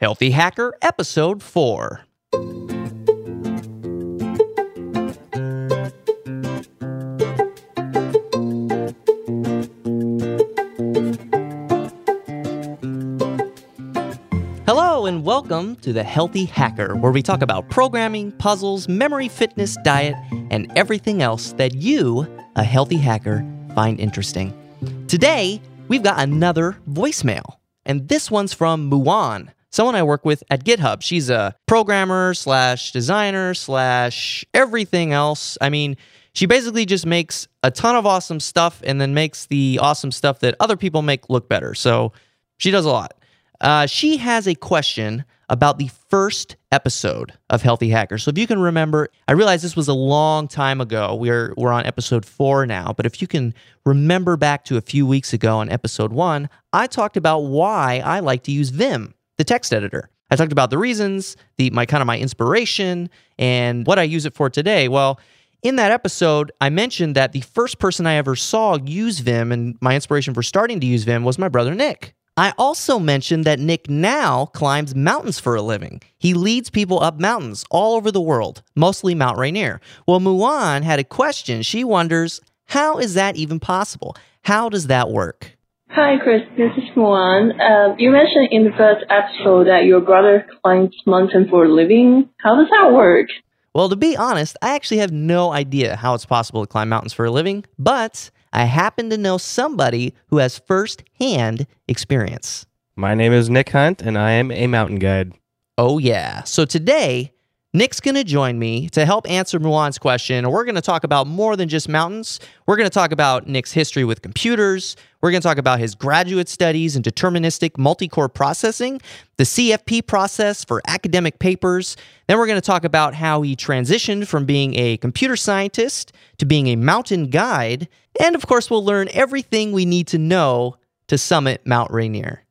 Healthy Hacker, Episode 4. Hello, and welcome to the Healthy Hacker, where we talk about programming, puzzles, memory, fitness, diet, and everything else that you, a healthy hacker, find interesting. Today, we've got another voicemail, and this one's from Muan, someone I work with at GitHub. She's a programmer slash designer slash everything else. I mean, she basically just makes a ton of awesome stuff and then makes the awesome stuff that other people make look better. So she does a lot. Uh, she has a question about the first episode of Healthy Hacker. So if you can remember, I realize this was a long time ago. We're we're on episode 4 now, but if you can remember back to a few weeks ago on episode 1, I talked about why I like to use Vim, the text editor. I talked about the reasons, the my kind of my inspiration and what I use it for today. Well, in that episode, I mentioned that the first person I ever saw use Vim and my inspiration for starting to use Vim was my brother Nick. I also mentioned that Nick now climbs mountains for a living. He leads people up mountains all over the world, mostly Mount Rainier. Well, Muan had a question. She wonders, how is that even possible? How does that work? Hi, Chris. This is Muan. Um, you mentioned in the first episode that your brother climbs mountain for a living. How does that work? Well, to be honest, I actually have no idea how it's possible to climb mountains for a living, but I happen to know somebody who has first hand experience. My name is Nick Hunt, and I am a mountain guide. Oh, yeah. So today, Nick's going to join me to help answer Muan's question. We're going to talk about more than just mountains. We're going to talk about Nick's history with computers. We're going to talk about his graduate studies in deterministic multi-core processing, the CFP process for academic papers. Then we're going to talk about how he transitioned from being a computer scientist to being a mountain guide. And of course, we'll learn everything we need to know to summit Mount Rainier.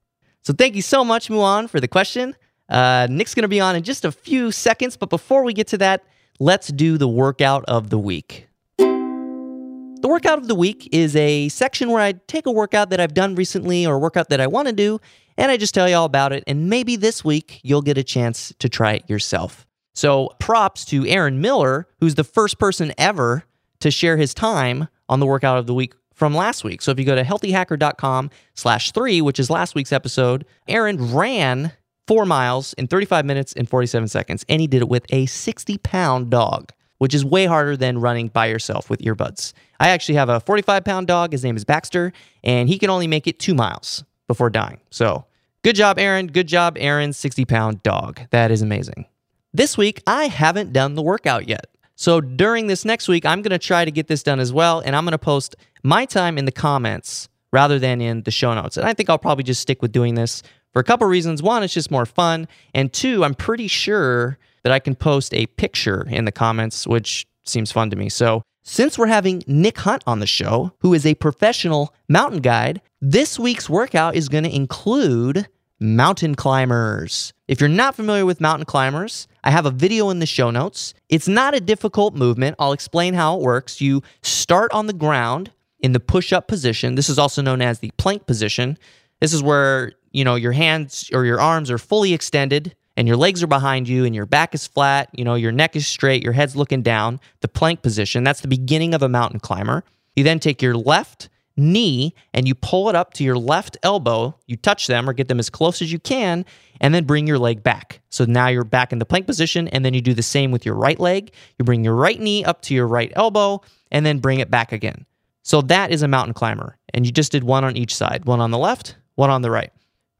So thank you so much, Muan, for the question. Uh, Nick's going to be on in just a few seconds, but before we get to that, let's do the workout of the week. The workout of the week is a section where I take a workout that I've done recently or a workout that I want to do, and I just tell you all about it. And maybe this week you'll get a chance to try it yourself. So props to Aaron Miller, who's the first person ever to share his time on the workout of the week from last week. So if you go to healthyhacker.com slash three, which is last week's episode, Aaron ran four miles in 35 minutes and 47 seconds, and he did it with a 60 pound dog, which is way harder than running by yourself with earbuds. I actually have a 45 pound dog. His name is Baxter, and he can only make it two miles before dying. So good job, Aaron. Good job, Aaron, 60 pound dog. That is amazing. This week, I haven't done the workout yet. So during this next week, I'm going to try to get this done as well, and I'm going to post my time in the comments rather than in the show notes. And I think I'll probably just stick with doing this for a couple reasons. One, it's just more fun. And two, I'm pretty sure that I can post a picture in the comments, which seems fun to me. So, since we're having Nick Hunt on the show, who is a professional mountain guide, this week's workout is going to include mountain climbers. If you're not familiar with mountain climbers, I have a video in the show notes. It's not a difficult movement. I'll explain how it works. You start on the ground in the push up position. This is also known as the plank position. This is where, you know, your hands or your arms are fully extended and your legs are behind you and your back is flat, you know, your neck is straight, your head's looking down. The plank position, that's the beginning of a mountain climber. You then take your left knee and you pull it up to your left elbow. You touch them or get them as close as you can, and then bring your leg back. So now you're back in the plank position, and then you do the same with your right leg. You bring your right knee up to your right elbow, and then bring it back again. So that is a mountain climber. And you just did one on each side one on the left, one on the right.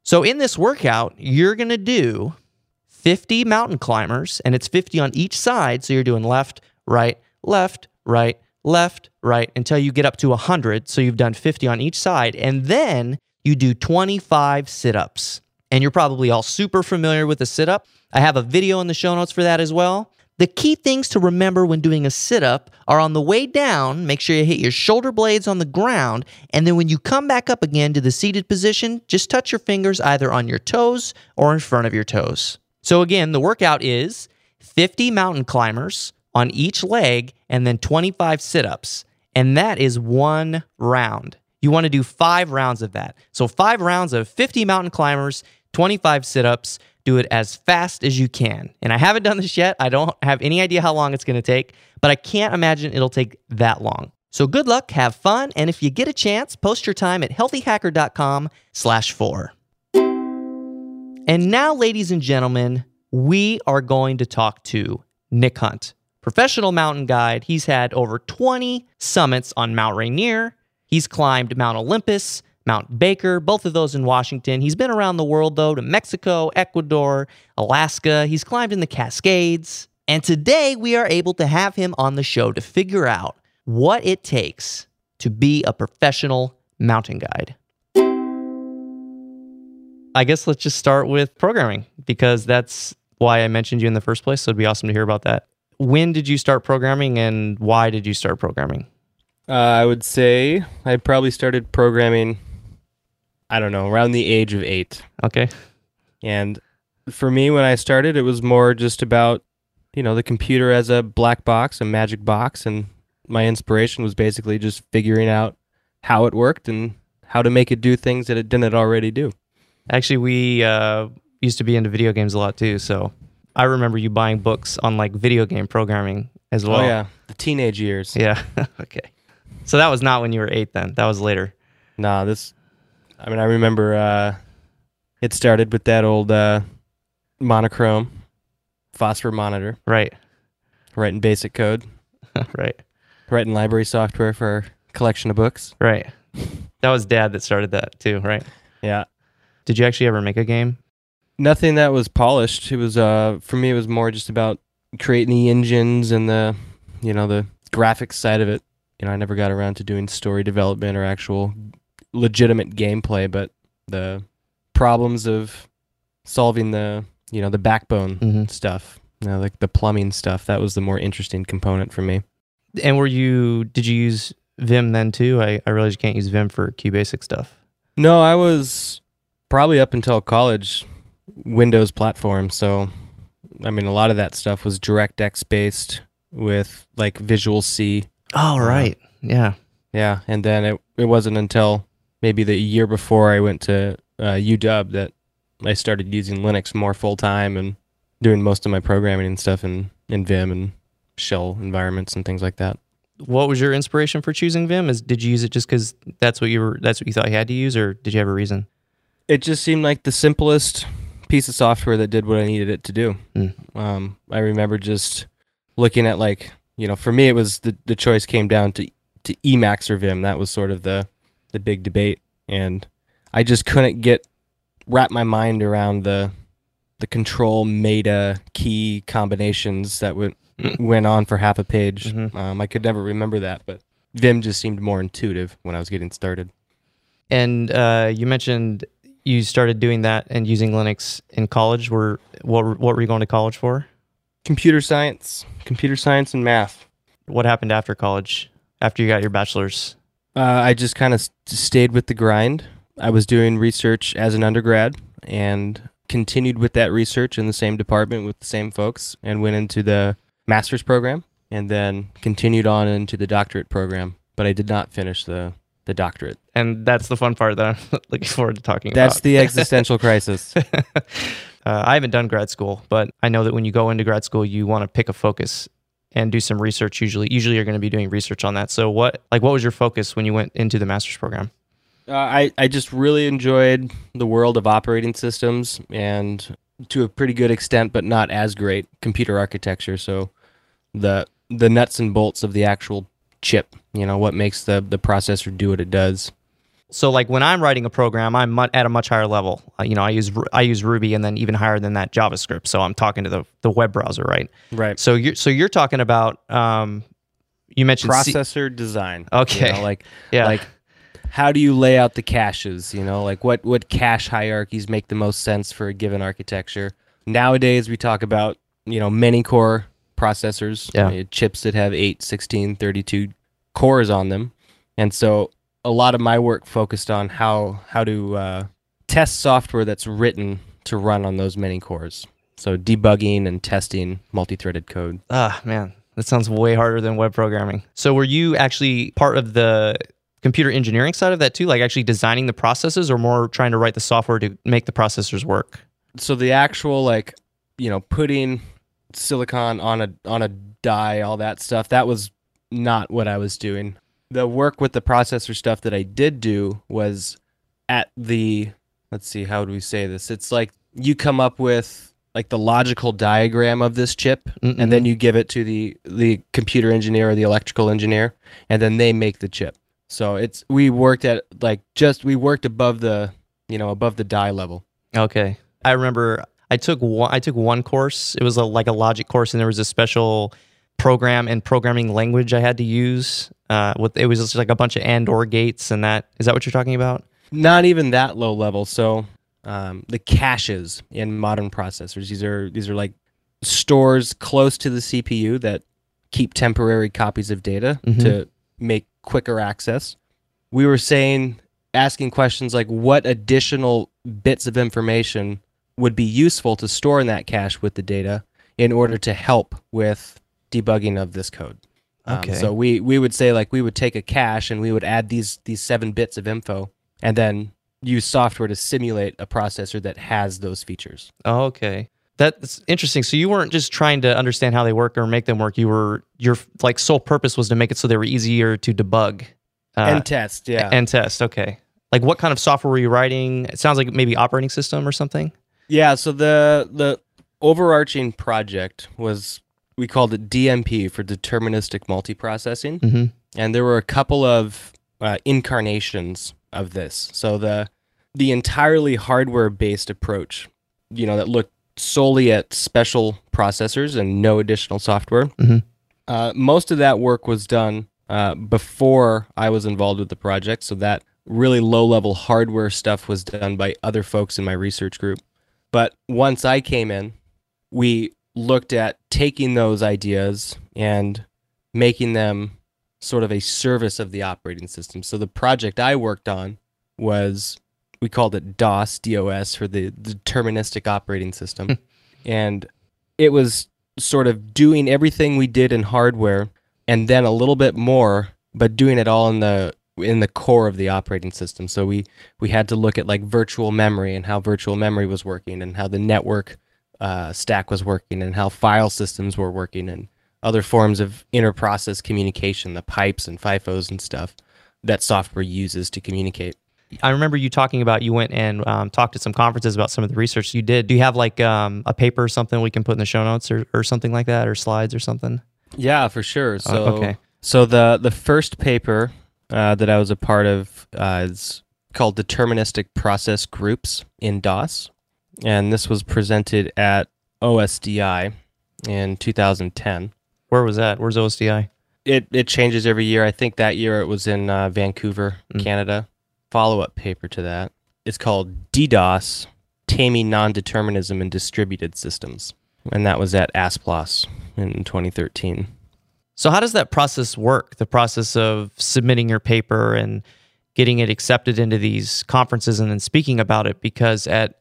So in this workout, you're going to do 50 mountain climbers, and it's 50 on each side. So you're doing left, right, left, right, left, right until you get up to 100. So you've done 50 on each side. And then you do 25 sit ups. And you're probably all super familiar with the sit up. I have a video in the show notes for that as well. The key things to remember when doing a sit up are on the way down, make sure you hit your shoulder blades on the ground. And then when you come back up again to the seated position, just touch your fingers either on your toes or in front of your toes. So again, the workout is 50 mountain climbers on each leg and then 25 sit ups. And that is one round. You want to do five rounds of that. So, five rounds of 50 mountain climbers, 25 sit ups, do it as fast as you can. And I haven't done this yet. I don't have any idea how long it's going to take, but I can't imagine it'll take that long. So good luck, have fun, and if you get a chance, post your time at healthyhacker.com slash four. And now, ladies and gentlemen, we are going to talk to Nick Hunt, professional mountain guide. He's had over 20 summits on Mount Rainier. He's climbed Mount Olympus, Mount Baker, both of those in Washington. He's been around the world, though, to Mexico, Ecuador, Alaska. He's climbed in the Cascades. And today we are able to have him on the show to figure out what it takes to be a professional mountain guide. I guess let's just start with programming because that's why I mentioned you in the first place. So it'd be awesome to hear about that. When did you start programming and why did you start programming? Uh, I would say I probably started programming, I don't know, around the age of eight. Okay. And for me, when I started, it was more just about, you know, the computer as a black box, a magic box. And my inspiration was basically just figuring out how it worked and how to make it do things that it didn't already do. Actually, we uh, used to be into video games a lot too. So I remember you buying books on like video game programming as well. Oh, yeah. The teenage years. Yeah. okay. So that was not when you were eight then. That was later. Nah, this, I mean, I remember uh, it started with that old uh, monochrome phosphor monitor, Right. writing basic code, right. writing library software for our collection of books. Right. That was dad that started that too, right? Yeah. Did you actually ever make a game? Nothing that was polished. It was, uh, for me, it was more just about creating the engines and the, you know, the graphics side of it. You know, I never got around to doing story development or actual legitimate gameplay, but the problems of solving the, you know, the backbone Mm-hmm. stuff, you know, like the plumbing stuff, that was the more interesting component for me. And were you? Did you use Vim then too? I, I realize you can't use Vim for QBasic stuff. No, I was probably up until college Windows platform. So, I mean, a lot of that stuff was DirectX based with like Visual C. Oh right. Yeah. Yeah, and then it it wasn't until maybe the year before I went to uh, UW that I started using Linux more full time and doing most of my programming and stuff in in Vim and shell environments and things like that. What was your inspiration for choosing Vim? Is did you use it just because that's what you were? That's what you thought you had to use, or did you have a reason? It just seemed like the simplest piece of software that did what I needed it to do. Mm. Um, I remember just looking at like you know, for me it was the the choice came down to to Emacs or Vim. That was sort of the the big debate, and I just couldn't get wrap my mind around the the control meta key combinations that went went on for half a page. Mhm. Um, I could never remember that, but Vim just seemed more intuitive when I was getting started. And uh, you mentioned you started doing that and using Linux in college. Were what what were you going to college for? Computer science, computer science and math. What happened after college? After you got your bachelor's? Uh, I just kind of stayed with the grind. I was doing research as an undergrad and continued with that research in the same department with the same folks and went into the master's program and then continued on into the doctorate program. But I did not finish the, the doctorate. And that's the fun part that I'm looking forward to talking That's about. That's the existential crisis. uh, I haven't done grad school, but I know that when you go into grad school, you want to pick a focus and do some research. Usually, usually you're going to be doing research on that. So, what like what was your focus when you went into the master's program? Uh, I, I just really enjoyed the world of operating systems and to a pretty good extent, but not as great, computer architecture. So the the nuts and bolts of the actual chip, you know, what makes the, the processor do what it does. So, like when I'm writing a program, I'm at a much higher level. Uh, you know, I use I use Ruby, and then even higher than that, JavaScript. So I'm talking to the the web browser, right? Right. So you're so you're talking about um, you mentioned C- Processor design. you Okay. know, like yeah, like how do you lay out the caches, you know, like what what cache hierarchies make the most sense for a given architecture. Nowadays we talk about, you know, many core processors, Yeah. chips that have 8, 16, 32 cores on them. And so a lot of my work focused on how how to uh, test software that's written to run on those many cores. So debugging and testing multi-threaded code. Ah, man, that sounds way harder than web programming. So, were you actually part of the computer engineering side of that too? Like actually designing the processes or more trying to write the software to make the processors work? So the actual like, you know, putting silicon on a on a die, all that stuff, that was not what I was doing. The work with the processor stuff that I did do was at the let's see, how do we say this? It's like you come up with like the logical diagram of this chip and then mm-hmm. you give it to the the computer engineer or the electrical engineer and then they make the chip. So it's we worked at like just we worked above the, you know, above the die level. Okay. I remember I took one I took one course. It was a, like a logic course and there was a special program and programming language I had to use. Uh, with it was just like a bunch of and or gates and that. Is that what you're talking about? Not even that low level. So um, the caches in modern processors. These are these are like stores close to the CPU that keep temporary copies of data Mhm. to make quicker access. We were saying asking questions like what additional bits of information would be useful to store in that cache with the data in order to help with debugging of this code. Um, Okay. so we we would say like we would take a cache and we would add these these seven bits of info and then use software to simulate a processor that has those features. Oh, okay. That's interesting. So you weren't just trying to understand how they work or make them work. You were your like sole purpose was to make it so they were easier to debug uh, and test, yeah. and test. Okay. Like what kind of software were you writing? It sounds like maybe operating system or something. yeah, so the the overarching project was we called it DMP for deterministic multiprocessing. Mm-hmm. and there were a couple of uh, incarnations of this. So the the entirely hardware based approach, you know, that looked solely at special processors and no additional software. Mhm. Uh, most of that work was done uh, before I was involved with the project. So that really low level hardware stuff was done by other folks in my research group. But once I came in, we looked at taking those ideas and making them sort of a service of the operating system. So the project I worked on was we called it DOS, DOS for the deterministic operating system. Hmm. and it was sort of doing everything we did in hardware and then a little bit more, but doing it all in the in the core of the operating system. So we we had to look at like virtual memory and how virtual memory was working and how the network uh, stack was working and how file systems were working and other forms of inter-process communication, the pipes and FIFOs and stuff that software uses to communicate. I remember you talking about you went and um, talked at some conferences about some of the research you did. Do you have like um, a paper or something we can put in the show notes or, or something like that or slides or something? Yeah, for sure. So Uh, okay. So the the first paper uh, that I was a part of uh, is called Deterministic Process Groups in DOS, and this was presented at OSDI in 2010. Where was that? Where's OSDI? It it changes every year. I think that year it was in uh, Vancouver, Mm. Canada. Follow up paper to that. It's called DDoS: Taming Non-Determinism in Distributed Systems, and that was at ASPLOS in 2013. So how does that process work? The process of submitting your paper and getting it accepted into these conferences and then speaking about it because at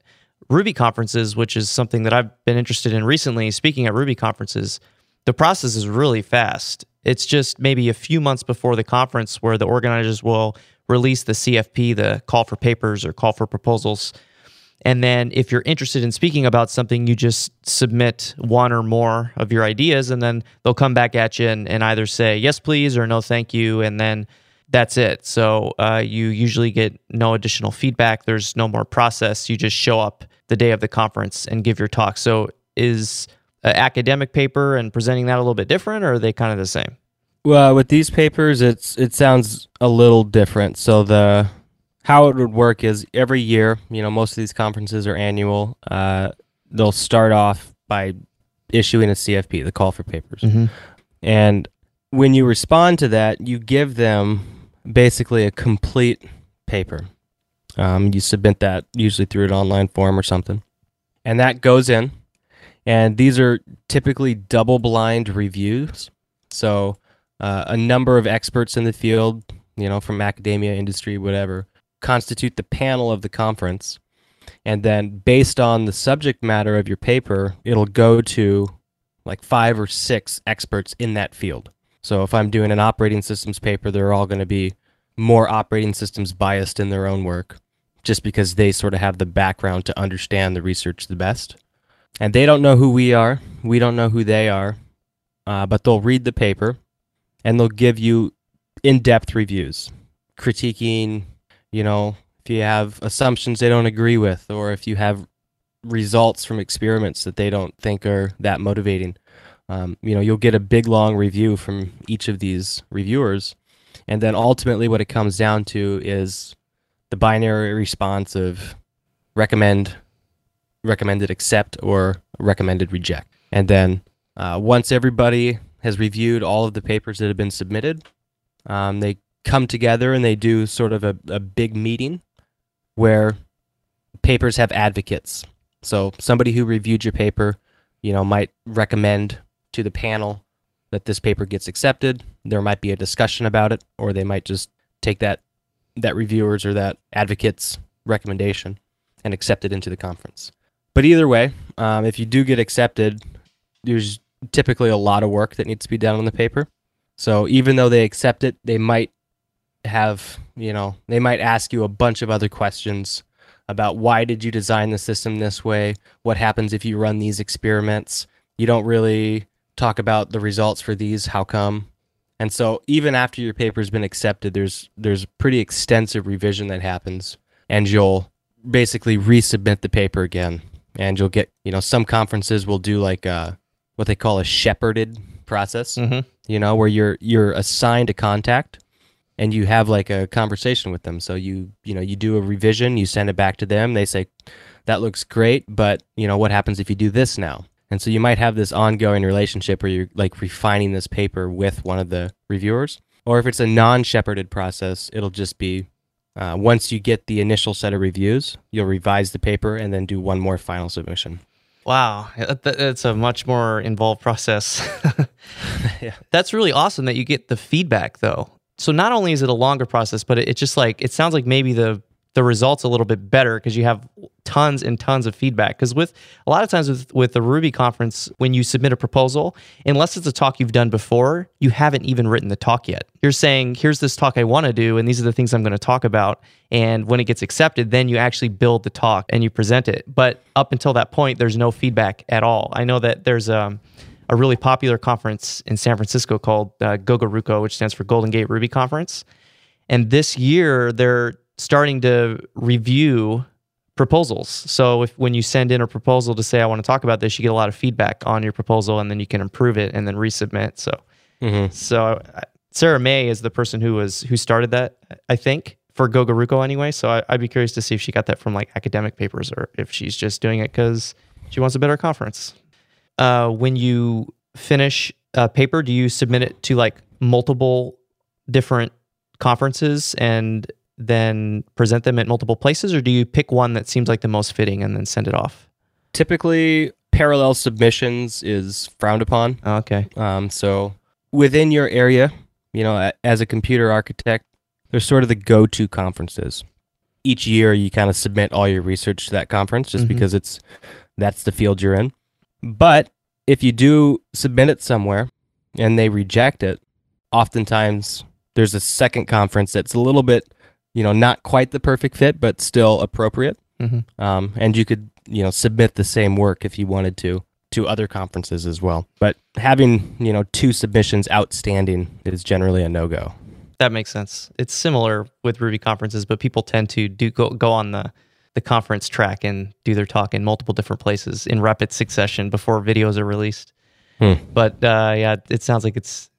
Ruby conferences, which is something that I've been interested in recently, speaking at Ruby conferences, the process is really fast. It's just maybe a few months before the conference where the organizers will release the CFP, the call for papers or call for proposals. And then if you're interested in speaking about something, you just submit one or more of your ideas, and then they'll come back at you and, and either say yes, please, or no, thank you. And then that's it. So uh, you usually get no additional feedback. There's no more process. You just show up the day of the conference and give your talk. So is an academic paper and presenting that a little bit different, or are they kind of the same? Well, with these papers, it's it sounds a little different. So the how it would work is every year, you know, most of these conferences are annual. Uh, they'll start off by issuing a CFP, the call for papers, Mhm. and when you respond to that, you give them basically a complete paper. Um, you submit that usually through an online form or something, and that goes in. And these are typically double blind reviews. So uh, a number of experts in the field, you know, from academia, industry, whatever, constitute the panel of the conference. And then based on the subject matter of your paper, it'll go to like five or six experts in that field. So if I'm doing an operating systems paper, they're all going to be more operating systems biased in their own work. just because they sort of have the background to understand the research the best. And they don't know who we are. We don't know who they are. Uh, but they'll read the paper and they'll give you in depth reviews, critiquing, you know, if you have assumptions they don't agree with, or if you have results from experiments that they don't think are that motivating. Um, you know, you'll get a big long review from each of these reviewers. And then ultimately, what it comes down to is the binary response of recommend, recommended accept, or recommended reject. And then uh, once everybody has reviewed all of the papers that have been submitted, um, they come together and they do sort of a, a big meeting where papers have advocates. So somebody who reviewed your paper, you know, might recommend to the panel that this paper gets accepted. There might be a discussion about it, or they might just take that that reviewer's or that advocate's recommendation and accept it into the conference. But either way, um, if you do get accepted, there's typically a lot of work that needs to be done on the paper. So even though they accept it, they might have, you know, they might ask you a bunch of other questions about why did you design the system this way? What happens if you run these experiments? You don't really talk about the results for these. How come? And so even after your paper's been accepted, there's there's pretty extensive revision that happens, and you'll basically resubmit the paper again, and you'll get you know some conferences will do like a, what they call a shepherded process, Mm-hmm. you know, where you're you're assigned a contact and you have like a conversation with them. So you you know you do a revision, you send it back to them. They say that looks great, but you know what happens if you do this now? And so you might have this ongoing relationship where you're like refining this paper with one of the reviewers. Or if it's a non-shepherded process, it'll just be uh, once you get the initial set of reviews, you'll revise the paper and then do one more final submission. Wow, that- a much more involved process. Yeah. That's really awesome that you get the feedback though. So not only is it a longer process, but it, it just like it sounds like maybe the the results a little bit better because you have tons and tons of feedback. Because with a lot of times with with the Ruby conference, when you submit a proposal, unless it's a talk you've done before, you haven't even written the talk yet. You're saying, "Here's this talk I want to do, and these are the things I'm going to talk about." And when it gets accepted, then you actually build the talk and you present it. But up until that point, there's no feedback at all. I know that there's um, a really popular conference in San Francisco called uh, GoGaRuCo, which stands for Golden Gate Ruby Conference. And this year, they're starting to review proposals. So if when you send in a proposal to say I want to talk about this, you get a lot of feedback on your proposal, and then you can improve it and then resubmit. So Mm-hmm. so uh, Sarah Mei is the person who was who started that, I think, for GoGaRuCo anyway. So I, I'd be curious to see if she got that from like academic papers or if she's just doing it because she wants a better conference. Uh, when you finish a paper, do you submit it to like multiple different conferences and then present them at multiple places, or do you pick one that seems like the most fitting and then send it off? Typically, parallel submissions is frowned upon. Oh, okay. Um, so within your area, you know, as a computer architect, there's sort of the go-to conferences. Each year, you kind of submit all your research to that conference just Mhm. because it's that's the field you're in. But if you do submit it somewhere and they reject it, oftentimes there's a second conference that's a little bit, you know, not quite the perfect fit, but still appropriate. Mhm. Um, and you could, you know, submit the same work if you wanted to to other conferences as well. But having, you know, two submissions outstanding is generally a no go. That makes sense. It's similar with Ruby conferences, but people tend to do go, go on the the conference track and do their talk in multiple different places in rapid succession before videos are released. Hmm. But uh, yeah, it sounds like it's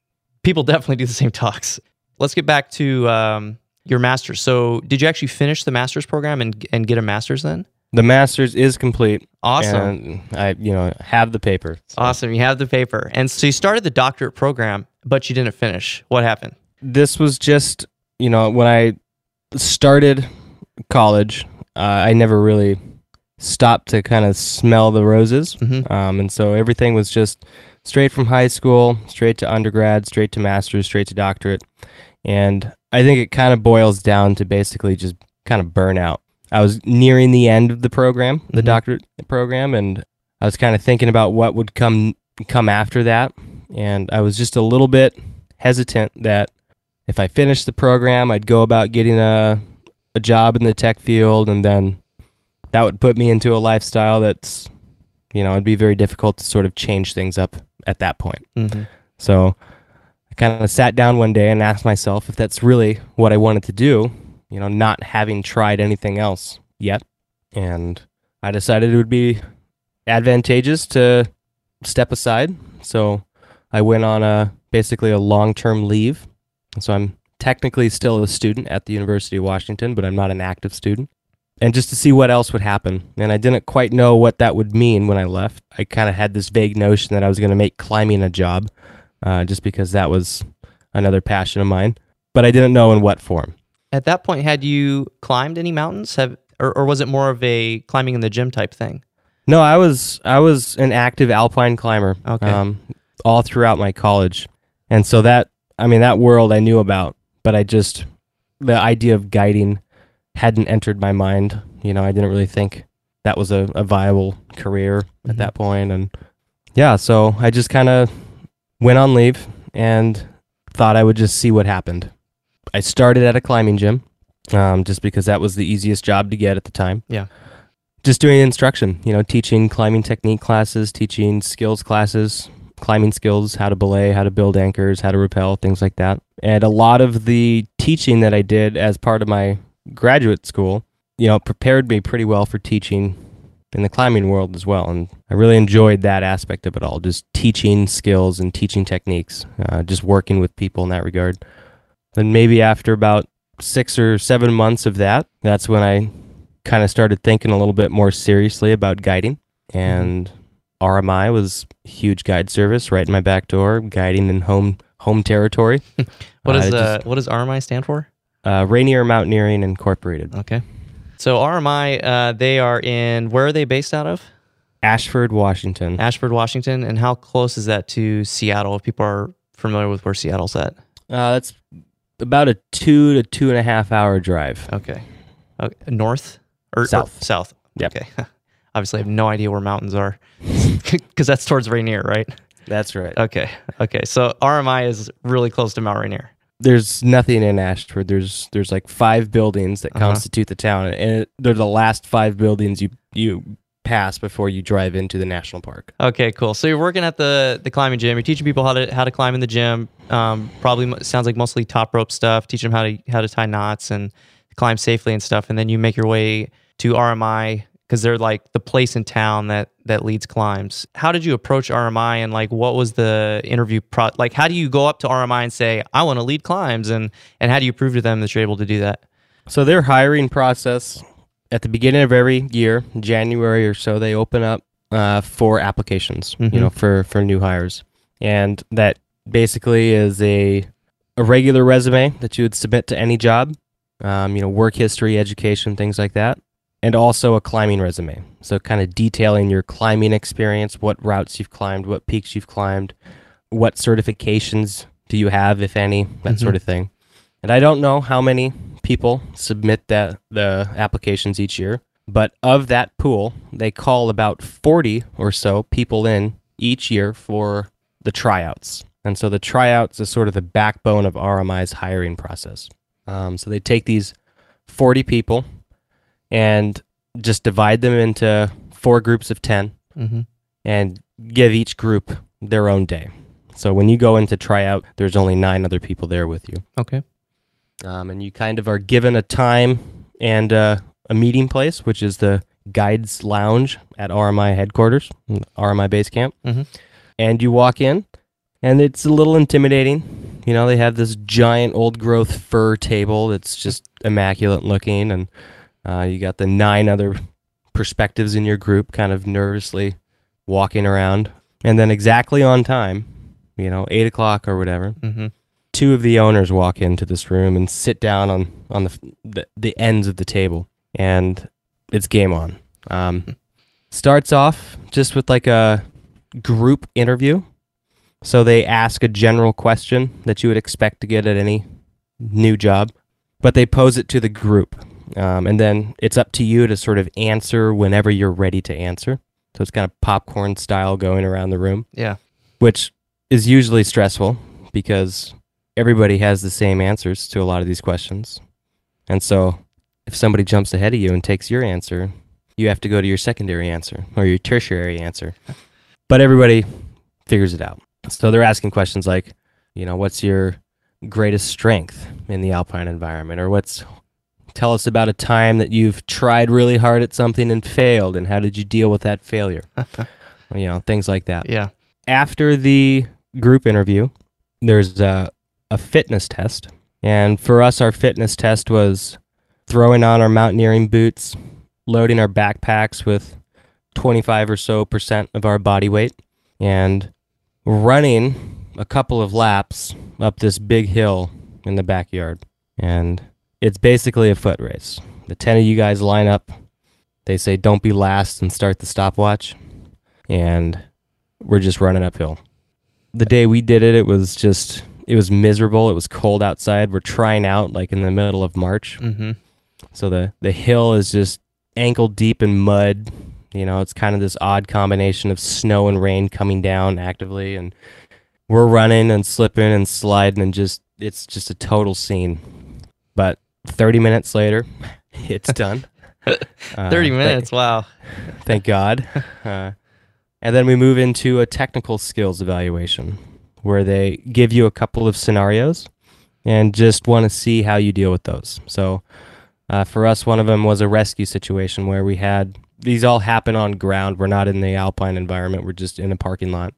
people definitely do the same talks. Let's get back to um, your master's. So, did you actually finish the master's program and and get a master's then? The master's is complete. Awesome. And I, you know, have the paper. So Awesome. You have the paper. And so you started the doctorate program, but you didn't finish. What happened? This was just, you know, when I started college, uh, I never really stopped to kind of smell the roses. Mhm. Um, and so everything was just straight from high school, straight to undergrad, straight to master's, straight to doctorate. And I think it kind of boils down to basically just kind of burnout. I was nearing the end of the program, the Mhm. doctorate program, and I was kind of thinking about what would come come after that. And I was just a little bit hesitant that if I finished the program, I'd go about getting a a job in the tech field, and then that would put me into a lifestyle that's, you know, it'd be very difficult to sort of change things up at that point. Mm-hmm. So kind of sat down one day and asked myself if that's really what I wanted to do, you know, not having tried anything else yet. And I decided it would be advantageous to step aside. So I went on a basically a long term leave. So I'm technically still a student at the University of Washington, but I'm not an active student. And just to see what else would happen. And I didn't quite know what that would mean when I left. I kind of had this vague notion that I was going to make climbing a job, uh, just because that was another passion of mine. But I didn't know in what form. At that point, had you climbed any mountains? Have or, or was it more of a climbing in the gym type thing? No, I was I was an active alpine climber. Okay. Um, all throughout my college, and so that I mean that world I knew about, but I just the idea of guiding hadn't entered my mind. You know, I didn't really think that was a, a viable career Mhm. at that point, and yeah, so I just kind of went on leave and thought I would just see what happened. I started at a climbing gym, um, just because that was the easiest job to get at the time Yeah. just doing instruction, you know, teaching climbing technique classes, teaching skills classes, climbing skills, how to belay, how to build anchors, how to rappel, things like that. And a lot of the teaching that I did as part of my graduate school, you know, prepared me pretty well for teaching in the climbing world as well. And I really enjoyed that aspect of it all, just teaching skills and teaching techniques, uh, just working with people in that regard. Then maybe after about six or seven months of that, that's when I kind of started thinking a little bit more seriously about guiding and RMI was a huge guide service right in my back door guiding in home home territory What Uh, is uh, what does RMI stand for? uh, Rainier Mountaineering Incorporated Okay. So RMI, uh, they are in where are they based out of? Ashford Washington Ashford, Washington. And how close is that to Seattle? If people are familiar with where Seattle's at. uh, that's about a two to two and a half hour drive Okay. okay. North or or South. south. Yep. Okay. Obviously, I have no idea where mountains are because that's towards Rainier, right? that's right Okay. Okay. So RMI is really close to Mount Rainier. There's nothing in Ashford there's there's like five buildings that Uh-huh. constitute the town and it, they're the last five buildings you you pass before you drive into the national park Okay, cool. So you're working at the the climbing gym. You're teaching people how to how to climb in the gym. Um, probably sounds like mostly top rope stuff. Teaching them how to how to tie knots and climb safely and stuff. And then you make your way to RMI because they're like the place in town that that leads climbs. How did you approach RMI and like what was the interview pro? Like how do you go up to RMI and say I want to lead climbs and and how do you prove to them that you're able to do that? So their hiring process at the beginning of every year, January or so, they open up uh, for applications. Mhm. You know, for for new hires, and that basically is a a regular resume that you would submit to any job. Um, you know, work history, education, things like that, and also a climbing resume. So kind of detailing your climbing experience, what routes you've climbed, what peaks you've climbed, what certifications do you have, if any, that Mhm. sort of thing. And I don't know how many people submit that the applications each year, but of that pool, they call about 40 or so people in each year for the tryouts. And so the tryouts is sort of the backbone of RMI's hiring process. Um, so they take these 40 people and just divide them into four groups of 10 Mm-hmm. and give each group their own day. So when you go into tryout, there's only nine other people there with you Okay. um, and you kind of are given a time and uh, a meeting place, which is the Guides Lounge at RMI headquarters, mm, RMI base camp. Mhm. And you walk in, and it's a little intimidating. You know, they have this giant old growth fir table that's just immaculate looking, and uh, you got the nine other perspectives in your group kind of nervously walking around. And then exactly on time, you know, eight o'clock or whatever, Mm-hmm. two of the owners walk into this room and sit down on on the the, the ends of the table, and it's game on. Um, starts off just with like a group interview, so they ask a general question that you would expect to get at any new job, but they pose it to the group, um, and then it's up to you to sort of answer whenever you're ready to answer. So it's kind of popcorn style going around the room Yeah. which is usually stressful because everybody has the same answers to a lot of these questions. And so if somebody jumps ahead of you and takes your answer, you have to go to your secondary answer or your tertiary answer. But everybody figures it out. So they're asking questions like, you know, what's your greatest strength in the alpine environment or what's tell us about a time that you've tried really hard at something and failed and how did you deal with that failure? you know, things like that. Yeah. After the group interview, there's a, a fitness test. And for us, our fitness test was throwing on our mountaineering boots, loading our backpacks with 25 or so percent of our body weight, and running a couple of laps up this big hill in the backyard. And it's basically a foot race. The 10 of you guys line up. They say, don't be last and start the stopwatch. And we're just running uphill. The day we did it, it was just, it was miserable. It was cold outside. We're trying out like in the middle of March. Mm-hmm. So the, the hill is just ankle deep in mud. You know, it's kind of this odd combination of snow and rain coming down actively. And we're running and slipping and sliding and just, it's just a total scene. But 30 minutes later, it's done. Uh, 30 thank- minutes. wow. thank God. Uh, and then we move into a technical skills evaluation where they give you a couple of scenarios and just want to see how you deal with those. So uh, for us, one of them was a rescue situation where we had these all happen on ground. We're not in the alpine environment, we're just in a parking lot.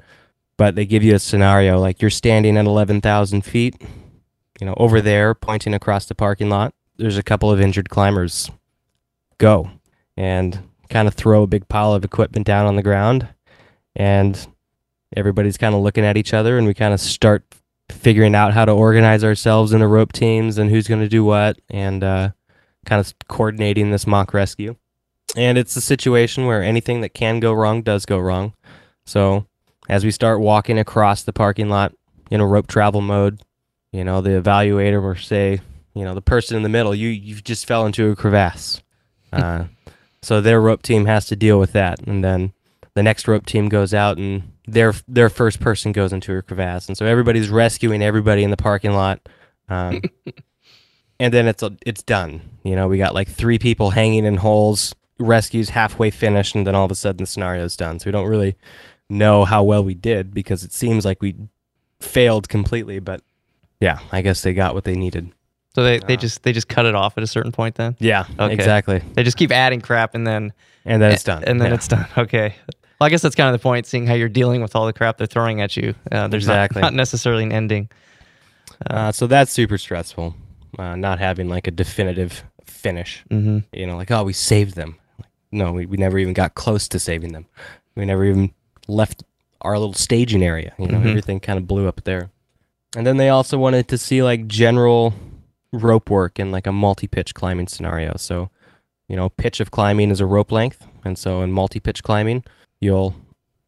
But they give you a scenario like you're standing at 11,000 feet, you know, over there, pointing across the parking lot. There's a couple of injured climbers. Go. And kind of throw a big pile of equipment down on the ground and everybody's kind of looking at each other and we kind of start figuring out how to organize ourselves into rope teams and who's going to do what and uh, kind of coordinating this mock rescue and it's a situation where anything that can go wrong does go wrong so as we start walking across the parking lot in a rope travel mode you know the evaluator will say you know the person in the middle you you just fell into a crevasse. Uh, so their rope team has to deal with that. And then the next rope team goes out and their their first person goes into a crevasse. And so everybody's rescuing everybody in the parking lot. Um, and then it's it's done. You know we got like three people hanging in holes rescues halfway finished and then all of a sudden the scenario's done. So we don't really know how well we did because it seems like we failed completely but yeah i guess they got what they needed So they, they just they just cut it off at a certain point then? yeah Okay. exactly They just keep adding crap and then and then it's done And then Yeah. it's done. Okay. Well, I guess that's kind of the point, seeing how you're dealing with all the crap they're throwing at you. Uh, there's not- Exactly. not, necessarily an ending. uh, so that's super stressful uh, not having like a definitive finish Mm-hmm. you know, like, oh, we saved them. No, we, we never even got close to saving them. We never even left our little staging area. You know, Mhm. everything kind of blew up there. And then they also wanted to see like general rope work in like a multi pitch climbing scenario. So, you know, pitch of climbing is a rope length. And so in multi pitch climbing, you'll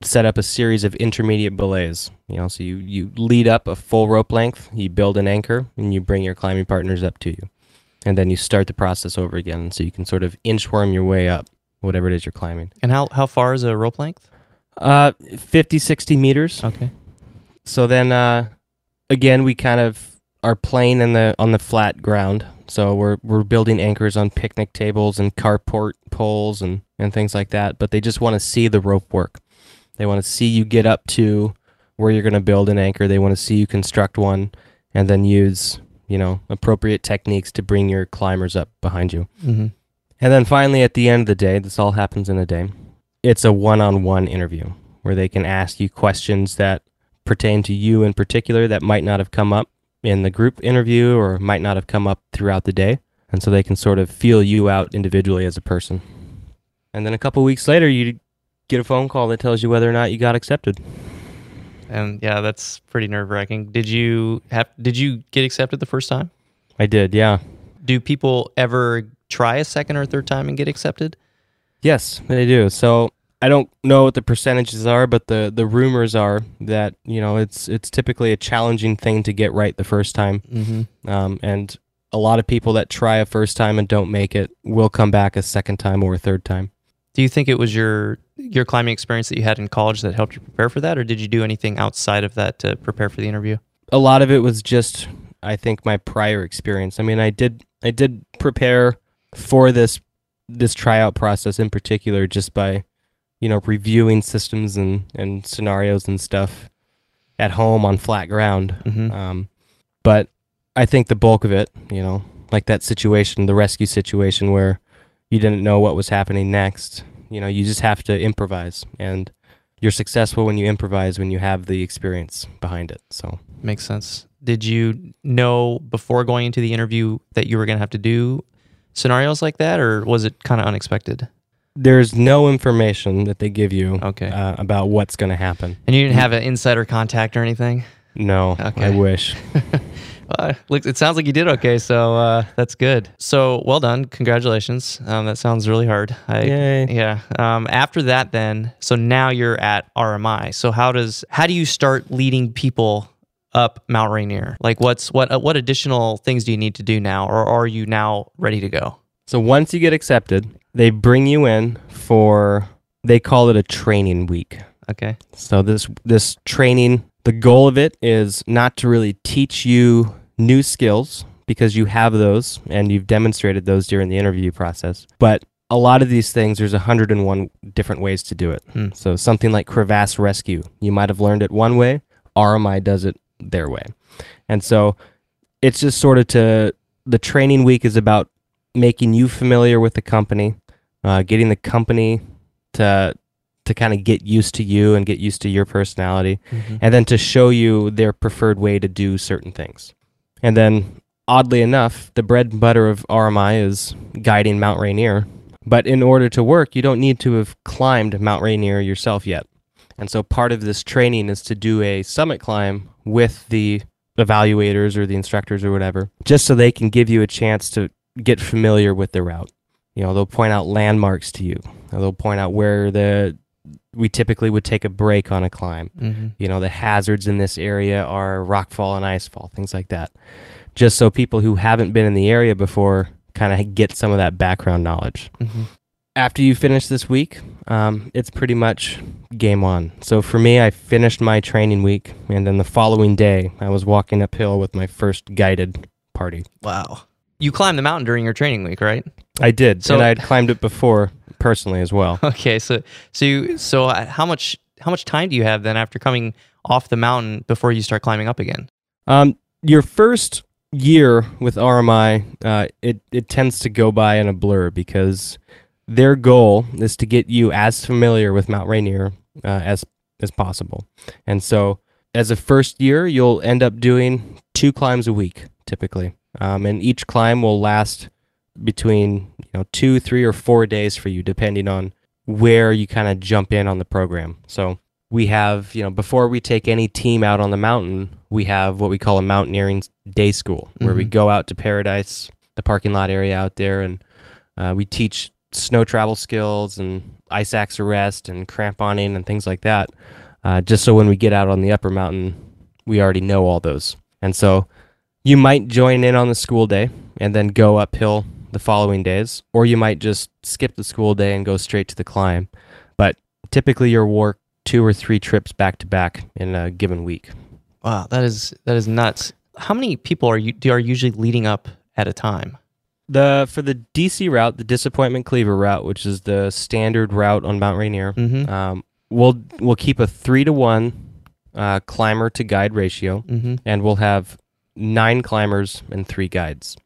set up a series of intermediate belays. You know, so you, you lead up a full rope length, you build an anchor, and you bring your climbing partners up to you and then you start the process over again so you can sort of inchworm your way up whatever it is you're climbing And how, how far is a rope length? uh 50 60 meters Okay. so then uh again we kind of are playing in the on the flat ground so we're we're building anchors on picnic tables and carport poles and and things like that but they just want to see the rope work they want to see you get up to where you're going to build an anchor they want to see you construct one and then use you know appropriate techniques to bring your climbers up behind you Mm-hmm. and then finally, at the end of the day, this all happens in a day. It's a one on one interview where they can ask you questions that pertain to you in particular that might not have come up in the group interview or might not have come up throughout the day. And so they can sort of feel you out individually as a person. And then a couple weeks later, you get a phone call that tells you whether or not you got accepted. And yeah, that's pretty nerve wracking. Did you have, did you get accepted the first time? I did, yeah. Do people ever try a second or third time and get accepted? Yes, they do. So I don't know what the percentages are, but the the rumors are that you know it's it's typically a challenging thing to get right the first time, Mm-hmm. um, and a lot of people that try a first time and don't make it will come back a second time or a third time. Do you think it was your your climbing experience that you had in college that helped you prepare for that, or did you do anything outside of that to prepare for the interview? A lot of it was just I think my prior experience. I mean, I did I did prepare for this this tryout process in particular, just by you know reviewing systems and and scenarios and stuff at home on flat ground. hmm Um, but I think the bulk of it, you know, like that situation, the rescue situation where you didn't know what was happening next, you know, you just have to improvise. And you're successful when you improvise, when you have the experience behind it. So, Makes sense. Did you know before going into the interview that you were going to have to do scenarios like that, or was it kind of unexpected? There's no information that they give you Okay. uh, about what's going to happen. And you didn't have an insider contact or anything? No, I wish. Look, it sounds like you did okay, so uh, that's good. So well done, congratulations. Um, that sounds really hard. I, Yay. Yeah. Um, after that, then, so now you're at RMI. So how does how do you start leading people up Mount Rainier? Like, what's what uh, what additional things do you need to do now, or are you now ready to go? So once you get accepted, they bring you in for they call it a training week. Okay. So this this training, the goal of it is not to really teach you new skills because you have those and you've demonstrated those during the interview process. But a lot of these things, there's 101 different ways to do it. Hmm. So something like crevasse rescue, you might have learned it one way. RMI does it their way, and so it's just sort of to the training week is about making you familiar with the company, uh, getting the company to to kind of get used to you and get used to your personality, and then to show you their preferred way to do certain things. And then, oddly enough, the bread and butter of RMI is guiding Mount Rainier. But in order to work, you don't need to have climbed Mount Rainier yourself yet. And so, part of this training is to do a summit climb with the evaluators or the instructors or whatever, just so they can give you a chance to get familiar with the route. You know, they'll point out landmarks to you. They'll point out where the we typically would take a break on a climb. hmm You know, the hazards in this area are rockfall and icefall, things like that. Just so people who haven't been in the area before kind of get some of that background knowledge. hmm After you finish this week, um, it's pretty much game on. So for me, I finished my training week, and then the following day, I was walking uphill with my first guided party. Wow. You climbed the mountain during your training week, right? I did, So- and I had climbed it before personally as well. Okay, so so you so uh, how much how much time do you have then after coming off the mountain before you start climbing up again? Um, your first year with RMI, uh, it it tends to go by in a blur because their goal is to get you as familiar with Mount Rainier uh, as as possible, and so as a first year, you'll end up doing two climbs a week typically, um, and each climb will last between you know two, three, or four days for you, depending on where you kind of jump in on the program. So we have, you know, before we take any team out on the mountain, we have what we call a mountaineering day school where we Mhm. go out to Paradise, the parking lot area out there, and uh, we teach snow travel skills and ice axe arrest and cramponing and things like that. Uh, just so when we get out on the upper mountain, we already know all those. And so you might join in on the school day and then go uphill the following days, or you might just skip the school day and go straight to the climb. But typically, you'll work two or three trips back to back in a given week. Wow, that is that is nuts. How many people are you do are usually leading up at a time? The for the DC route, the Disappointment Cleaver route, which is the standard route on Mount Rainier, Mm-hmm. um, we'll we'll keep a three to one uh, climber to guide ratio, Mm-hmm. and we'll have nine climbers and three guides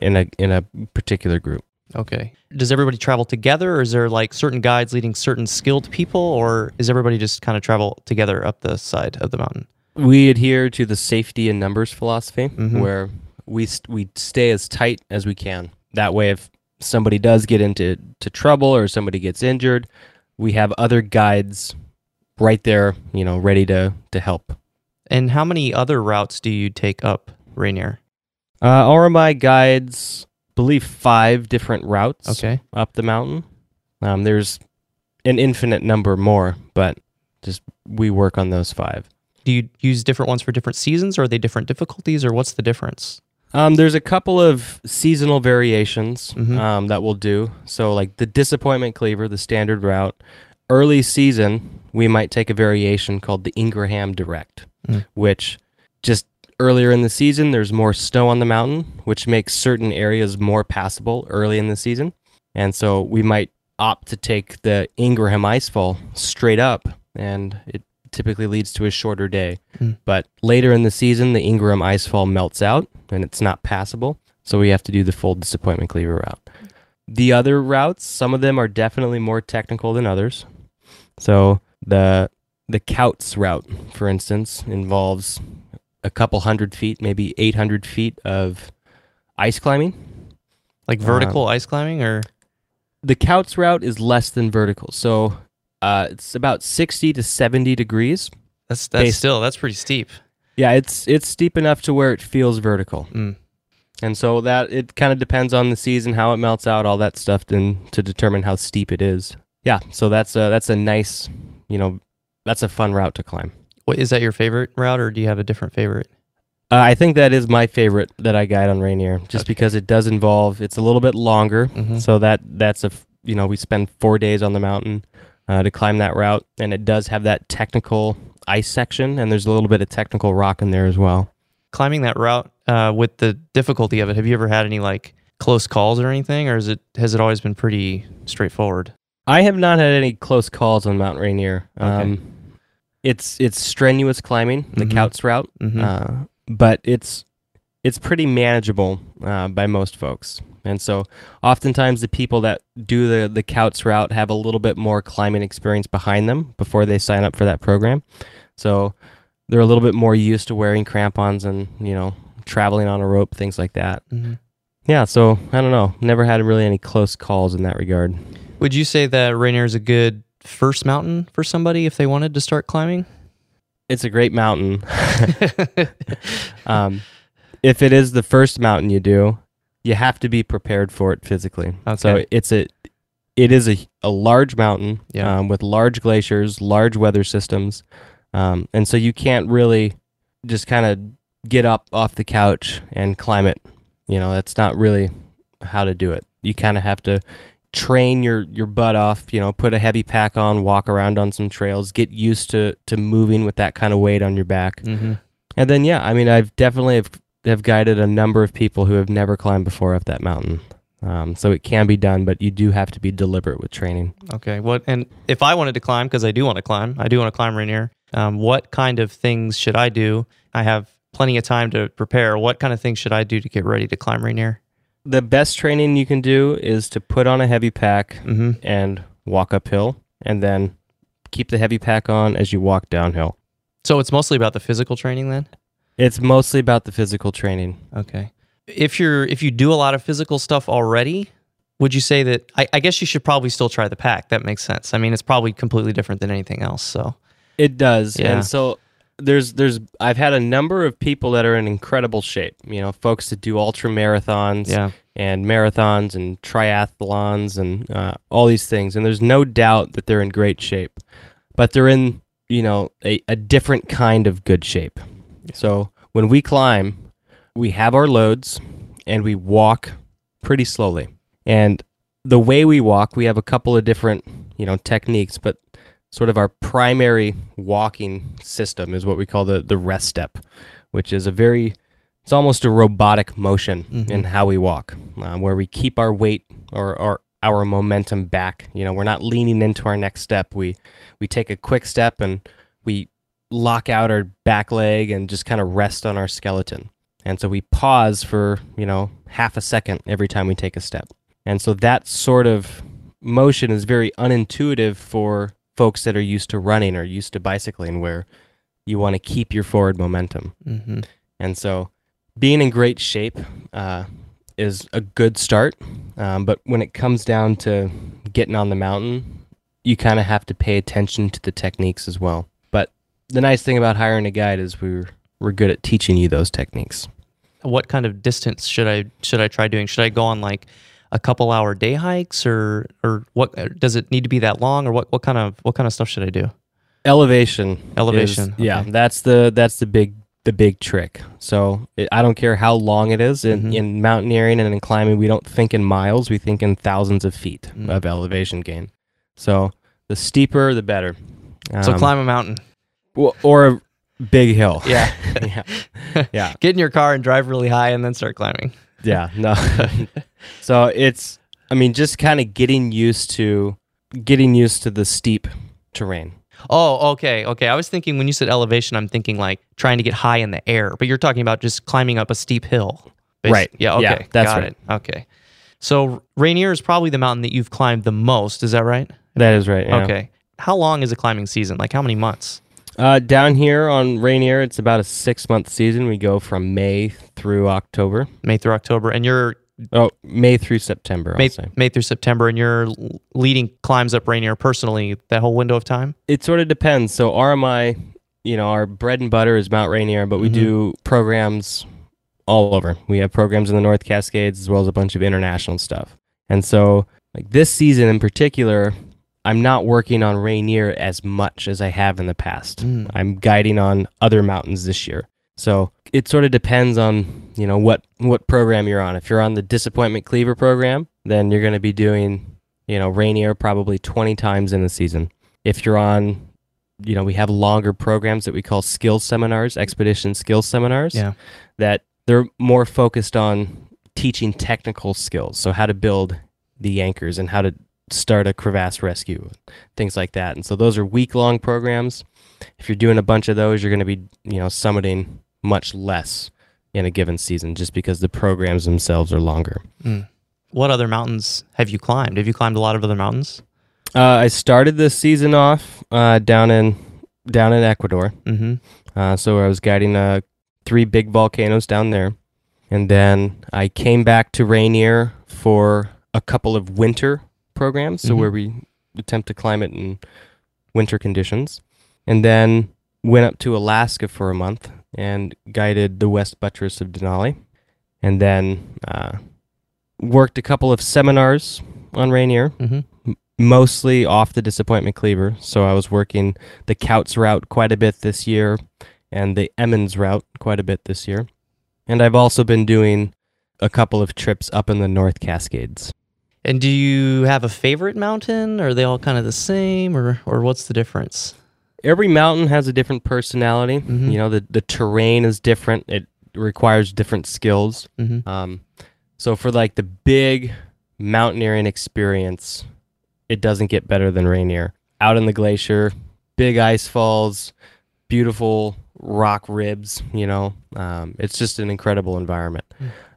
in a in a particular group. Okay. Does everybody travel together, or is there like certain guides leading certain skilled people, or is everybody just kind of travel together up the side of the mountain? We adhere to the safety in numbers philosophy, Mhm. where we st- we stay as tight as we can. That way, if somebody does get into to trouble or somebody gets injured, we have other guides right there, you know, ready to to help. And how many other routes do you take up Rainier? Uh, RMI guides, believe five different routes Okay. up the mountain. Um, there's an infinite number more, but just we work on those five. Do you use different ones for different seasons, or are they different difficulties, or what's the difference? Um, there's a couple of seasonal variations Mhm. um, that we'll do. So, like the disappointment cleaver, the standard route. Early season, we might take a variation called the Ingraham Direct, Mm. which just earlier in the season, there's more snow on the mountain, which makes certain areas more passable early in the season. And so we might opt to take the Ingraham Icefall straight up, and it typically leads to a shorter day. Mm. But later in the season, the Ingraham Icefall melts out and it's not passable. So we have to do the full disappointment cleaver route. The other routes, some of them are definitely more technical than others. So the the Kautz route, for instance, involves a couple hundred feet, maybe 800 feet of ice climbing. Like vertical ice climbing, or The Kautz route is less than vertical. So uh, it's about 60 to 70 degrees. that's that's Based- still that's pretty steep. Yeah, it's it's steep enough to where it feels vertical. Mm. And so that it kind of depends on the season, how it melts out, all that stuff, then to determine how steep it is. Yeah, so that's a that's a nice, you know, that's a fun route to climb. What is that your favorite route, or do you have a different favorite? Uh, I think that is my favorite that I guide on Rainier, just Okay. because it does involve. It's a little bit longer, Mhm. so that that's a you know we spend four days on the mountain uh, to climb that route, and it does have that technical ice section, and there's a little bit of technical rock in there as well. Climbing that route uh, with the difficulty of it, have you ever had any like close calls or anything, or is it has it always been pretty straightforward? I have not had any close calls on Mount Rainier. Okay. Um, it's it's strenuous climbing, the Mhm. Kautz route, Mhm. uh, but it's it's pretty manageable uh, by most folks. And so, oftentimes, the people that do the the Kautz route have a little bit more climbing experience behind them before they sign up for that program. So they're a little bit more used to wearing crampons and you know traveling on a rope, things like that. Mhm. Yeah. So I don't know. Never had really any close calls in that regard. Would you say that Rainier is a good first mountain for somebody if they wanted to start climbing? It's a great mountain. um, if it is the first mountain you do, you have to be prepared for it physically. So it's a, it is a, a large mountain Yeah. um, with large glaciers, large weather systems, um, and so you can't really just kind of get up off the couch and climb it. You know, that's not really how to do it. You kind of have to train your your butt off. You know, put a heavy pack on, walk around on some trails, get used to to moving with that kind of weight on your back. hmm And then yeah, I mean, I've definitely have, have guided a number of people who have never climbed before up that mountain. Um, so it can be done, but you do have to be deliberate with training. Okay. What and if I wanted to climb, because I do want to climb, I do want to climb Rainier. Um, what kind of things should I do? I have plenty of time to prepare. What kind of things should I do to get ready to climb Rainier? The best training you can do is to put on a heavy pack Mm-hmm. and walk uphill, and then keep the heavy pack on as you walk downhill. So it's mostly about the physical training then. It's mostly about the physical training. Okay. If you're if you do a lot of physical stuff already, would you say that I, I guess you should probably still try the pack. That makes sense. I mean, it's probably completely different than anything else. So It does. Yeah. And so there's there's I've had a number of people that are in incredible shape. You know, folks that do ultra marathons yeah. and marathons and triathlons and uh, all these things. And there's no doubt that they're in great shape, but they're in you know a, a different kind of good shape. So when we climb, we have our loads and we walk pretty slowly. And the way we walk, we have a couple of different you know techniques, but sort of our primary walking system is what we call the the rest step, which is a very it's almost a robotic motion Mhm. in how we walk, uh, where we keep our weight or, or our momentum back. You know, we're not leaning into our next step. We we take a quick step and we lock out our back leg and just kind of rest on our skeleton. And so we pause for you know half a second every time we take a step. And so that sort of motion is very unintuitive for folks that are used to running or used to bicycling, where you want to keep your forward momentum. Mm-hmm. And so being in great shape uh, is a good start. Um, but when it comes down to getting on the mountain, you kind of have to pay attention to the techniques as well. But the nice thing about hiring a guide is we're, we're good at teaching you those techniques. What kind of distance should I should I try doing? Should I go on like a couple hour day hikes or or what does it need to be that long or what what kind of what kind of stuff should I do? Elevation. is- Elevation, yeah, that's the that's the big the big trick. So it, I don't care how long it is in, Mhm. in mountaineering and in climbing. We don't think in miles. We think in thousands of feet Mm. of elevation gain. So the steeper, the better. so Um, climb a mountain. Or a big hill. Yeah. yeah. Yeah. Get in your car and drive really high and then start climbing. Yeah. No. so it's, I mean, just kind of getting used to getting used to the steep terrain. Oh, okay, okay. I was thinking when you said elevation, I'm thinking like trying to get high in the air, but you're talking about just climbing up a steep hill. Basi- Right. Yeah. Okay. Yeah, that's Got right. it. Okay. So Rainier is probably the mountain that you've climbed the most. Is that right? That is right. yeah. Okay. How long is a climbing season? Like how many months? Uh, down here on Rainier, it's about a six month season. We go from May through October. May through October, and you're Oh, May through September, May, say. May through September, and you're leading climbs up Rainier personally that whole window of time. It sort of depends. So RMI, you know, our bread and butter is Mount Rainier, but we Mhm. do programs all over. We have programs in the North Cascades as well as a bunch of international stuff. And so, like this season in particular, I'm not working on Rainier as much as I have in the past. Mm. I'm guiding on other mountains this year. So it sort of depends on, you know, what what program you're on. If you're on the Disappointment Cleaver program, then you're going to be doing, you know, Rainier probably 20 times in the season. If you're on, you know, we have longer programs that we call skills seminars, expedition skills seminars, Yeah. that they're more focused on teaching technical skills. So how to build the anchors and how to start a crevasse rescue, things like that. And so those are week long programs. If you're doing a bunch of those, you're going to be, you know, summiting much less in a given season just because the programs themselves are longer. What other mountains have you climbed? Have you climbed a lot of other mountains? Uh, I started this season off uh, down in down in Ecuador. Mm-hmm. Uh, so I was guiding uh, three big volcanoes down there. And then I came back to Rainier for a couple of winter programs, so Mhm. where we attempt to climb it in winter conditions. And then went up to Alaska for a month and guided the west buttress of Denali. And then uh, worked a couple of seminars on Rainier, Mm-hmm. mostly off the Disappointment Cleaver. So I was working the Kautz route quite a bit this year and the Emmons route quite a bit this year. And I've also been doing a couple of trips up in the North Cascades. And do you have a favorite mountain? Are they all kind of the same, or or what's the difference? Every mountain has a different personality. Mhm. You know, the, the terrain is different, it requires different skills. Mm-hmm. Um, so for like the big mountaineering experience, it doesn't get better than Rainier. Out in the glacier, big ice falls, beautiful rock ribs. You know, um, it's just an incredible environment.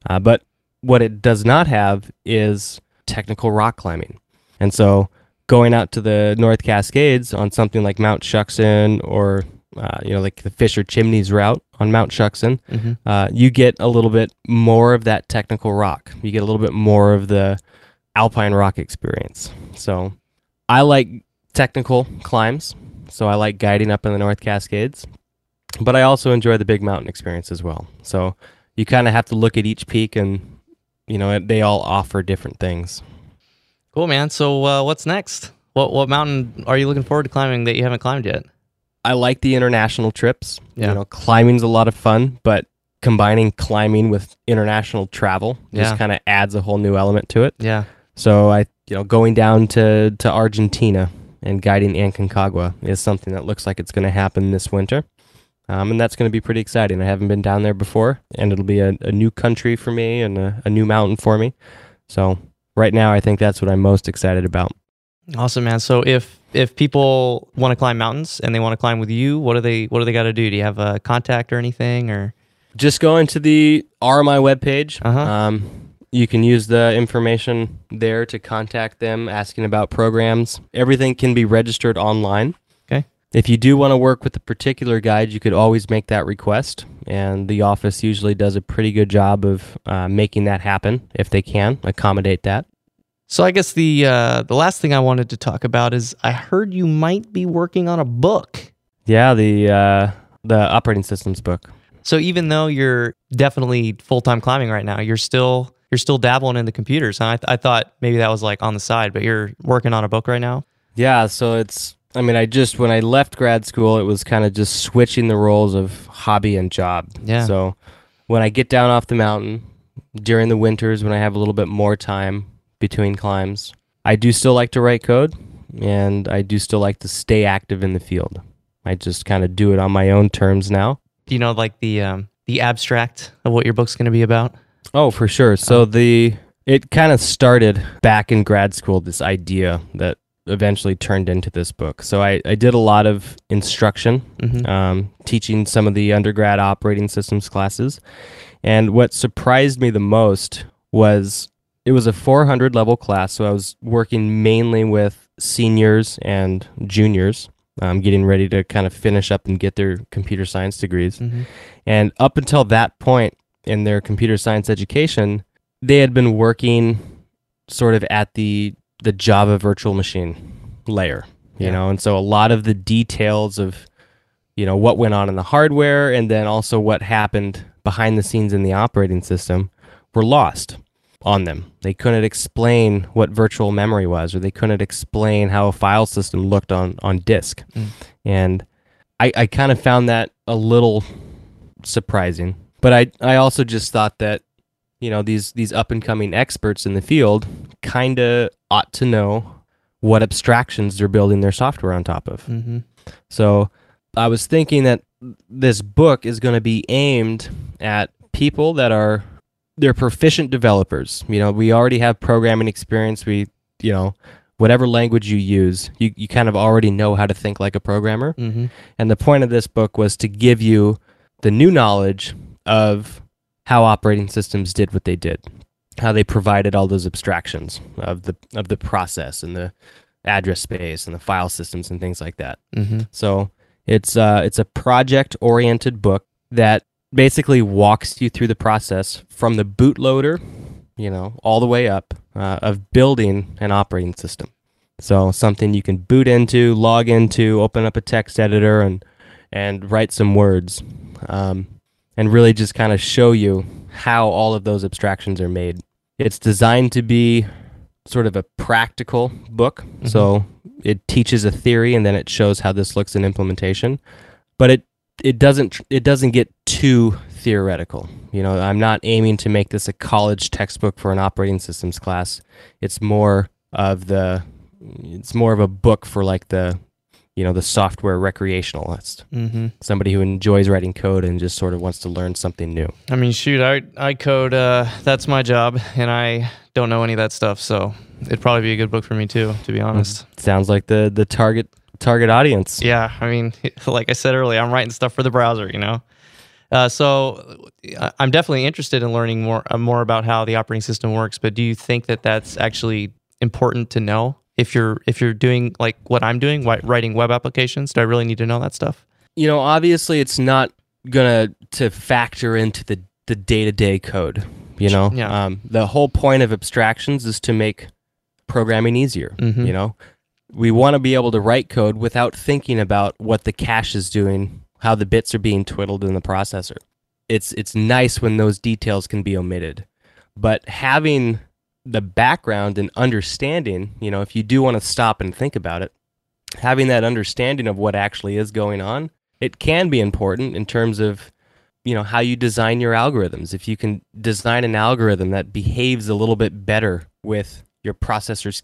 Uh, but what it does not have is technical rock climbing, and so going out to the North Cascades on something like Mount Shuksan or uh, you know like the Fisher Chimneys route on Mount Shuksan, Mm-hmm. uh, you get a little bit more of that technical rock. You get a little bit more of the alpine rock experience. So I like technical climbs. So I like guiding up in the North Cascades, but I also enjoy the big mountain experience as well. So you kind of have to look at each peak and, you know, they all offer different things. Cool, man. So uh, what's next? What what mountain are you looking forward to climbing that you haven't climbed yet? I like the international trips. Yeah. You know, climbing's a lot of fun, but combining climbing with international travel Yeah. just kind of adds a whole new element to it. Yeah. So I, you know, going down to to Argentina and guiding Aconcagua is something that looks like it's going to happen this winter, um, and that's going to be pretty exciting. I haven't been down there before, and it'll be a, a new country for me and a, a new mountain for me. So right now, I think that's what I'm most excited about. Awesome, man. So if if people want to climb mountains and they want to climb with you, what do they what do they got to do? Do you have a contact or anything or? Just go into the RMI webpage. Uh-huh. Um, you can use the information there to contact them asking about programs. Everything can be registered online. If you do want to work with a particular guide, you could always make that request, and the office usually does a pretty good job of uh, making that happen if they can accommodate that. So I guess the uh, the last thing I wanted to talk about is I heard you might be working on a book. Yeah, the uh, the operating systems book. So even though you're definitely full time climbing right now, you're still you're still dabbling in the computers. Huh? I, th- I thought maybe that was like on the side, but you're working on a book right now. Yeah, so it's I mean, I just when I left grad school, it was kind of just switching the roles of hobby and job. Yeah. So when I get down off the mountain during the winters when I have a little bit more time between climbs, I do still like to write code and I do still like to stay active in the field. I just kind of do it on my own terms now. Do you know like the um, the abstract of what your book's going to be about? Oh, for sure. So the it kind of started back in grad school. This idea that eventually turned into this book. So I, I did a lot of instruction, Mhm. um, teaching some of the undergrad operating systems classes. And what surprised me the most was it was a 400 level class. So I was working mainly with seniors and juniors, um, getting ready to kind of finish up and get their computer science degrees. Mhm. And up until that point in their computer science education, they had been working sort of at the the Java virtual machine layer, you Yeah. know, and so a lot of the details of you know what went on in the hardware and then also what happened behind the scenes in the operating system were lost on them. They couldn't explain what virtual memory was or they couldn't explain how a file system looked on on disk. Mm. And I, I kind of found that a little surprising. But I I also just thought that you know these these up and coming experts in the field kind of ought to know what abstractions they're building their software on top of. Mhm. So I was thinking that this book is going to be aimed at people that are they're proficient developers. You know, we already have programming experience. We, you know, whatever language you use, you, you kind of already know how to think like a programmer. Mhm. And the point of this book was to give you the new knowledge of how operating systems did what they did, how they provided all those abstractions of the of the process and the address space and the file systems and things like that. Mhm. So it's uh, it's a project oriented book that basically walks you through the process from the bootloader, you know, all the way up uh, of building an operating system. So something you can boot into, log into, open up a text editor, and and write some words, um, and really just kind of show you how all of those abstractions are made. It's designed to be sort of a practical book, mm-hmm. so it teaches a theory and then it shows how this looks in implementation, but it it doesn't it doesn't get too theoretical. You know, I'm not aiming to make this a college textbook for an operating systems class. It's more of the it's more of a book for like the you know the software recreationalist Mhm. somebody who enjoys writing code and just sort of wants to learn something new I mean, shoot, I I code. Uh, that's my job, and I don't know any of that stuff, so it'd probably be a good book for me too, to be honest. sounds like the the target target audience Yeah, I mean, like I said earlier, I'm writing stuff for the browser, you know. Uh, so I'm definitely interested in learning more uh, more about how the operating system works. But do you think that that's actually important to know if you're if you're doing like what I'm doing, writing web applications? Do I really need to know that stuff? you know obviously it's not gonna to factor into the the day-to-day code you know Yeah. um, the whole point of abstractions is to make programming easier Mhm. you know we want to be able to write code without thinking about what the cache is doing how the bits are being twiddled in the processor it's it's nice when those details can be omitted but having the background and understanding you know if you do want to stop and think about it having that understanding of what actually is going on it can be important in terms of you know how you design your algorithms. If you can design an algorithm that behaves a little bit better with your processor's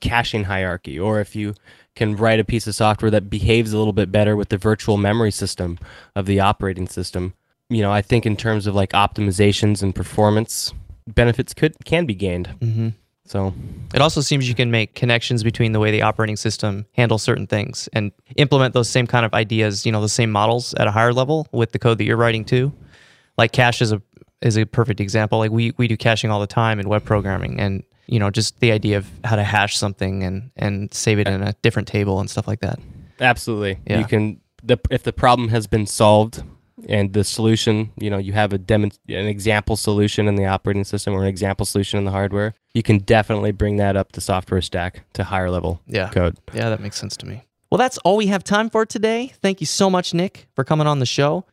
caching hierarchy or if you can write a piece of software that behaves a little bit better with the virtual memory system of the operating system you know i think in terms of like optimizations and performance benefits could can be gained Mm-hmm. so It also seems you can make connections between the way the operating system handles certain things and implement those same kind of ideas, you know, the same models at a higher level with the code that you're writing too. Like cache is a is a perfect example. Like we we do caching all the time in web programming and you know, just the idea of how to hash something and and save it in a different table and stuff like that. Absolutely. Yeah. You can the if the problem has been solved and the solution, you know, you have a demo, an example solution in the operating system or an example solution in the hardware, you can definitely bring that up the software stack to higher level Yeah. code. Yeah, that makes sense to me. Well, that's all we have time for today. Thank you so much, Nick, for coming on the show.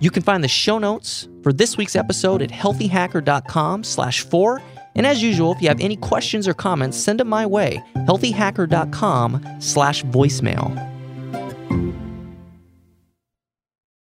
You can find the show notes for this week's episode at healthyhacker.com slash four. And as usual, if you have any questions or comments, send them my way, healthyhacker.com slash voicemail.